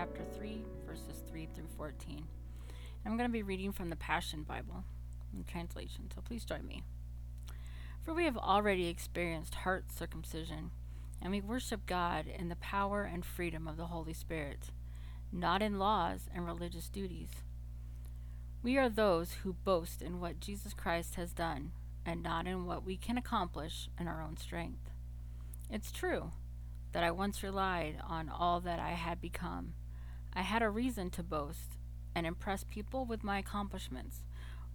chapter 3, verses 3 through 14. I'm going to be reading from the Passion Bible in translation, so please join me. For we have already experienced heart circumcision, and we worship God in the power and freedom of the Holy Spirit, not in laws and religious duties. We are those who boast in what Jesus Christ has done, and not in what we can accomplish in our own strength. It's true that I once relied on all that I had become I had a reason to boast and impress people with my accomplishments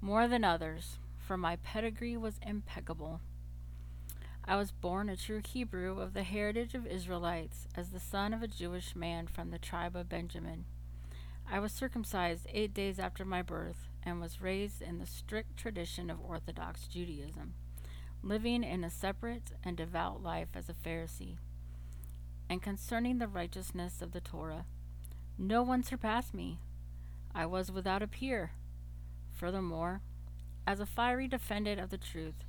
more than others, for my pedigree was impeccable. I was born a true Hebrew of the heritage of Israelites, as the son of a Jewish man from the tribe of Benjamin. I was circumcised eight days after my birth and was raised in the strict tradition of Orthodox Judaism, living in a separate and devout life as a Pharisee. And concerning the righteousness of the Torah, no one surpassed me. I was without a peer. Furthermore, as a fiery defendant of the truth,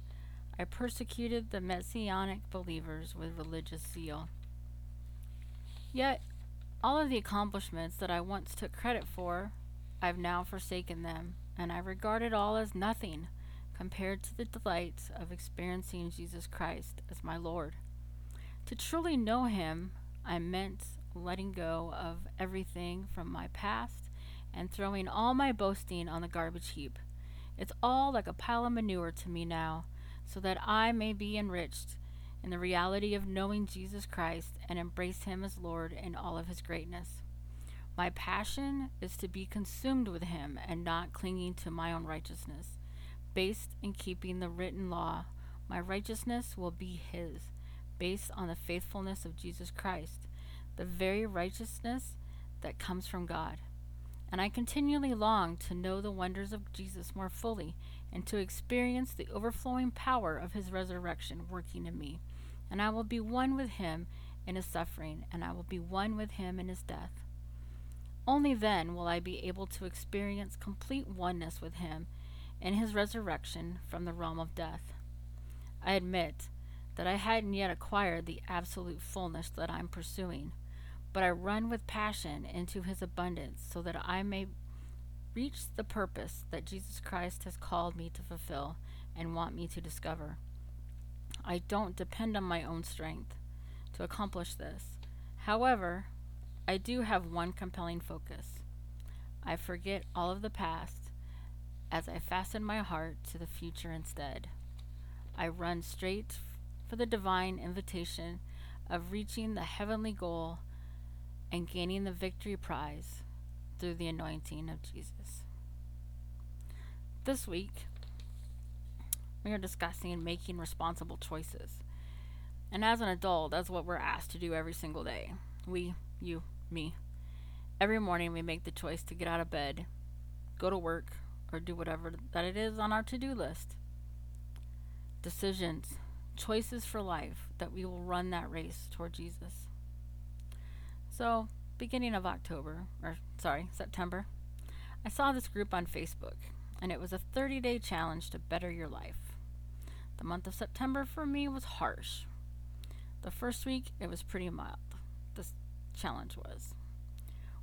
I persecuted the Messianic believers with religious zeal. Yet, all of the accomplishments that I once took credit for, I've now forsaken them, and I regard it all as nothing compared to the delights of experiencing Jesus Christ as my Lord. To truly know Him, I meant letting go of everything from my past and throwing all my boasting on the garbage heap. It's all like a pile of manure to me now so that I may be enriched in the reality of knowing Jesus Christ and embrace him as Lord in all of his greatness. My passion is to be consumed with him and not clinging to my own righteousness. Based in keeping the written law, my righteousness will be his, based on the faithfulness of Jesus Christ, the very righteousness that comes from God. And I continually long to know the wonders of Jesus more fully and to experience the overflowing power of his resurrection working in me. And I will be one with him in his suffering, and I will be one with him in his death. Only then will I be able to experience complete oneness with him in his resurrection from the realm of death. I admit that I hadn't yet acquired the absolute fullness that I'm pursuing, but I run with passion into his abundance so that I may reach the purpose that Jesus Christ has called me to fulfill and want me to discover. I don't depend on my own strength to accomplish this. However, I do have one compelling focus. I forget all of the past as I fasten my heart to the future instead. I run straight for the divine invitation of reaching the heavenly goal and gaining the victory prize through the anointing of Jesus. This week, we are discussing making responsible choices. And as an adult, that's what we're asked to do every single day. We, you, me. Every morning, we make the choice to get out of bed, go to work, or do whatever that it is on our to do list. Decisions, choices for life that we will run that race toward Jesus. So, beginning of October, or sorry, September, I saw this group on Facebook, and it was a 30 day challenge to better your life. The month of September for me was harsh. The first week, it was pretty mild. The challenge was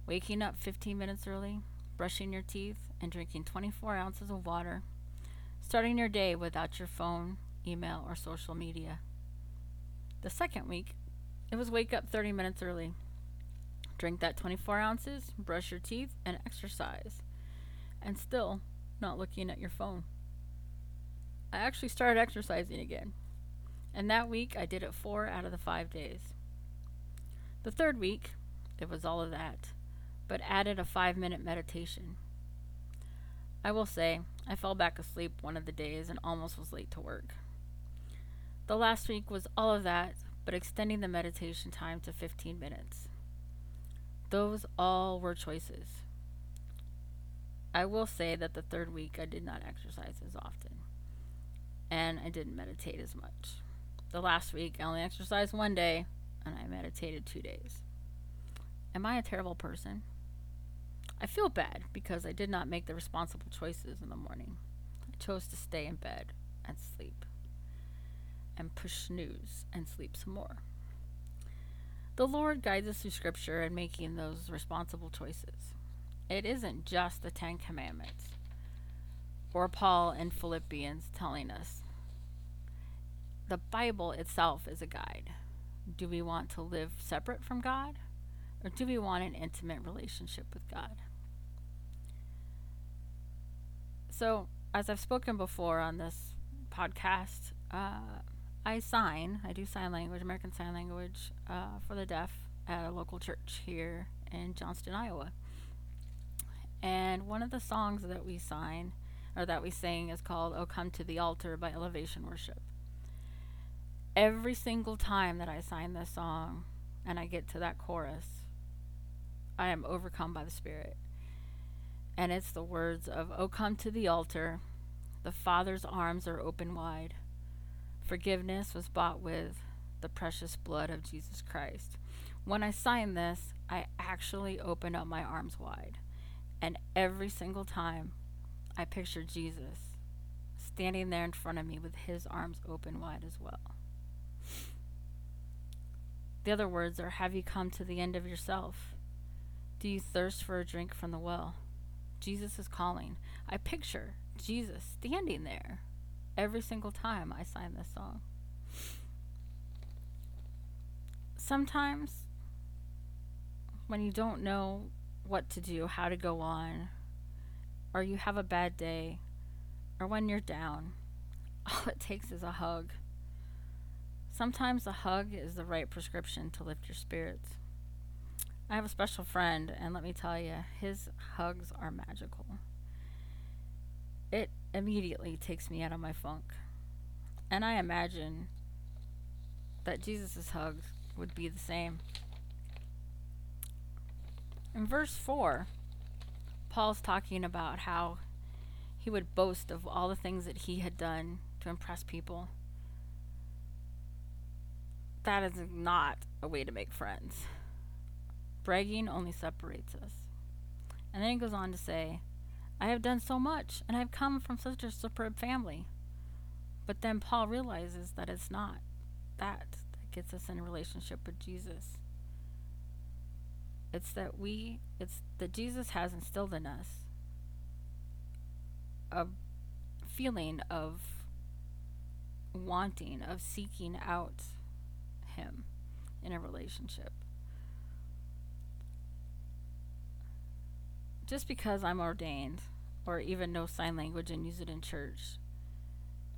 waking up 15 minutes early, brushing your teeth, and drinking 24 ounces of water, starting your day without your phone, email, or social media. The second week, it was wake up 30 minutes early, Drink that 24 ounces, brush your teeth, and exercise. And still not looking at your phone. I actually started exercising again. And that week I did it four out of the five days. The third week, it was all of that, but added a five minute meditation. I will say, I fell back asleep one of the days and almost was late to work. The last week was all of that, but extending the meditation time to 15 minutes. Those all were choices. I will say that the third week I did not exercise as often. And I didn't meditate as much. The last week I only exercised one day and I meditated two days. Am I a terrible person? I feel bad because I did not make the responsible choices in the morning. I chose to stay in bed and sleep and push snooze and sleep some more. The Lord guides us through Scripture in making those responsible choices. It isn't just the Ten Commandments. or Paul in Philippians telling us the Bible itself is a guide. Do we want to live separate from God or do we want an intimate relationship with God? So, as I've spoken before on this podcast, uh, I sign, I do sign language, American Sign Language uh, for the deaf at a local church here in Johnston, Iowa. And one of the songs that we sign or that we sing is called Oh Come to the Altar by Elevation Worship. Every single time that I sign this song and I get to that chorus, I am overcome by the Spirit. And it's the words of Oh Come to the Altar, the Father's arms are open wide. Forgiveness was bought with the precious blood of Jesus Christ. When I sign this, I actually open up my arms wide. And every single time, I picture Jesus standing there in front of me with his arms open wide as well. The other words are Have you come to the end of yourself? Do you thirst for a drink from the well? Jesus is calling. I picture Jesus standing there every single time I sign this song. Sometimes, when you don't know what to do, how to go on, or you have a bad day, or when you're down, all it takes is a hug. Sometimes a hug is the right prescription to lift your spirits. I have a special friend, and let me tell you, his hugs are magical. It immediately takes me out of my funk. And I imagine that Jesus' hugs would be the same. In verse 4, Paul's talking about how he would boast of all the things that he had done to impress people. That is not a way to make friends. Bragging only separates us. And then he goes on to say, I have done so much, and I've come from such a superb family. But then Paul realizes that it's not that that gets us in a relationship with Jesus. It's that we, it's that Jesus has instilled in us a feeling of wanting, of seeking out Him in a relationship. Just because I'm ordained, or even know sign language and use it in church,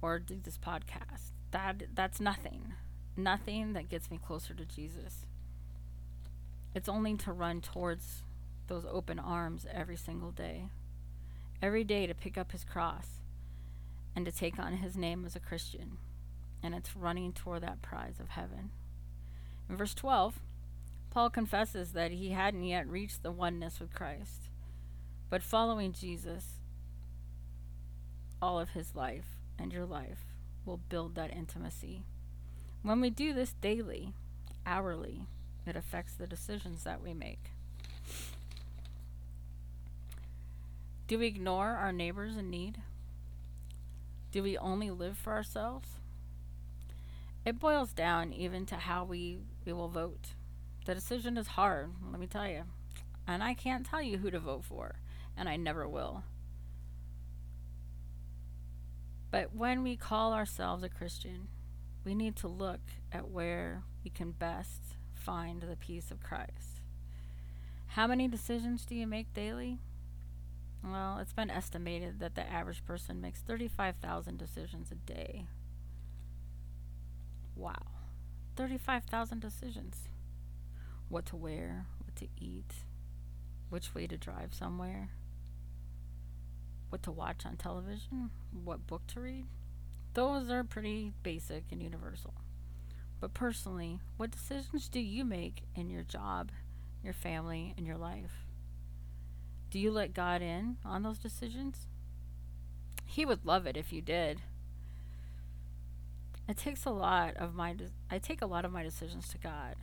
or do this podcast, that that's nothing. Nothing that gets me closer to Jesus. It's only to run towards those open arms every single day. Every day to pick up his cross and to take on his name as a Christian. And it's running toward that prize of heaven. In verse 12, Paul confesses that he hadn't yet reached the oneness with Christ, but following Jesus all of his life and your life will build that intimacy. When we do this daily, hourly, it affects the decisions that we make. Do we ignore our neighbors in need? Do we only live for ourselves? It boils down even to how we, we will vote. The decision is hard, let me tell you. And I can't tell you who to vote for, and I never will. But when we call ourselves a Christian, we need to look at where we can best find the peace of Christ. How many decisions do you make daily? Well, it's been estimated that the average person makes 35,000 decisions a day. Wow. 35,000 decisions. What to wear, what to eat, which way to drive somewhere, what to watch on television, mm. what book to read. Those are pretty basic and universal. But personally, what decisions do you make in your job, your family, and your life? Do you let God in on those decisions? He would love it if you did. It takes a lot of my de- I take a lot of my decisions to God.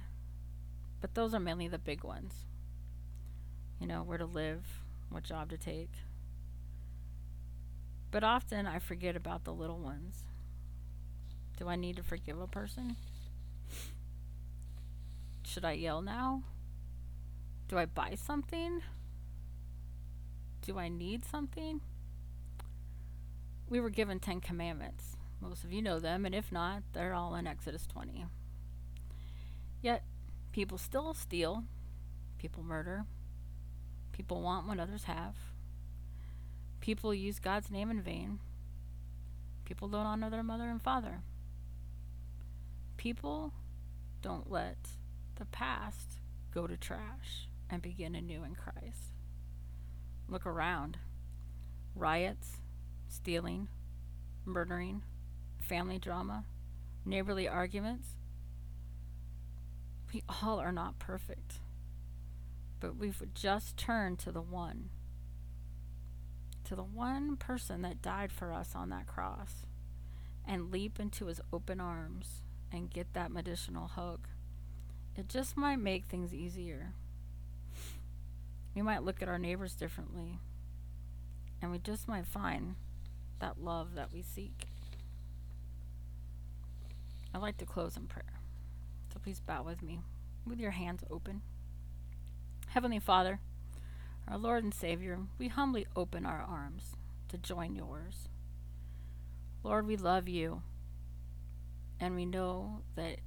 But those are mainly the big ones. You know, where to live, what job to take. But often I forget about the little ones. Do I need to forgive a person? Should I yell now? Do I buy something? Do I need something? we were given 10 commandments. Most of you know them, and if not, they're all in Exodus 20. Yet, people still steal, people murder, people want what others have, people use God's name in vain, people don't honor their mother and father. People don't let the past go to trash and begin anew in Christ. Look around riots, stealing, murdering, family drama, neighborly arguments. We all are not perfect, but we've just turned to the one, to the one person that died for us on that cross, and leap into his open arms and get that medicinal hug. It just might make things easier. We might look at our neighbors differently, and we just might find that love that we seek. I'd like to close in prayer. So please bow with me with your hands open. Heavenly Father, our Lord and Savior, we humbly open our arms to join yours. Lord, we love you, and we know that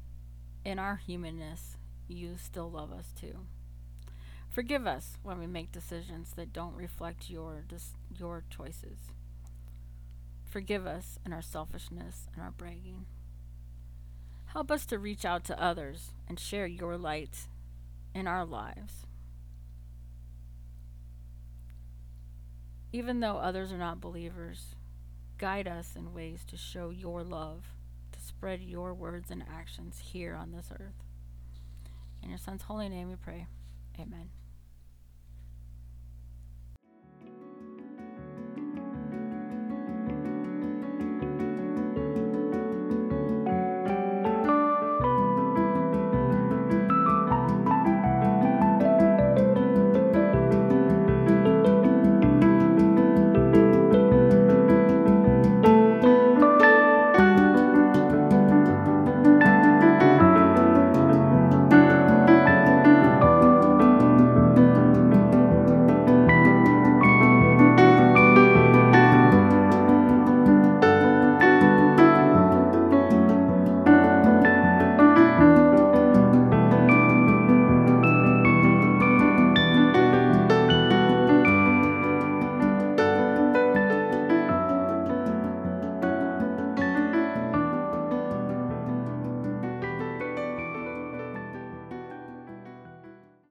in our humanness, you still love us too. Forgive us when we make decisions that don't reflect your your choices. Forgive us in our selfishness and our bragging. Help us to reach out to others and share your light in our lives. Even though others are not believers, guide us in ways to show your love, to spread your words and actions here on this earth. In your Son's holy name we pray. Amen.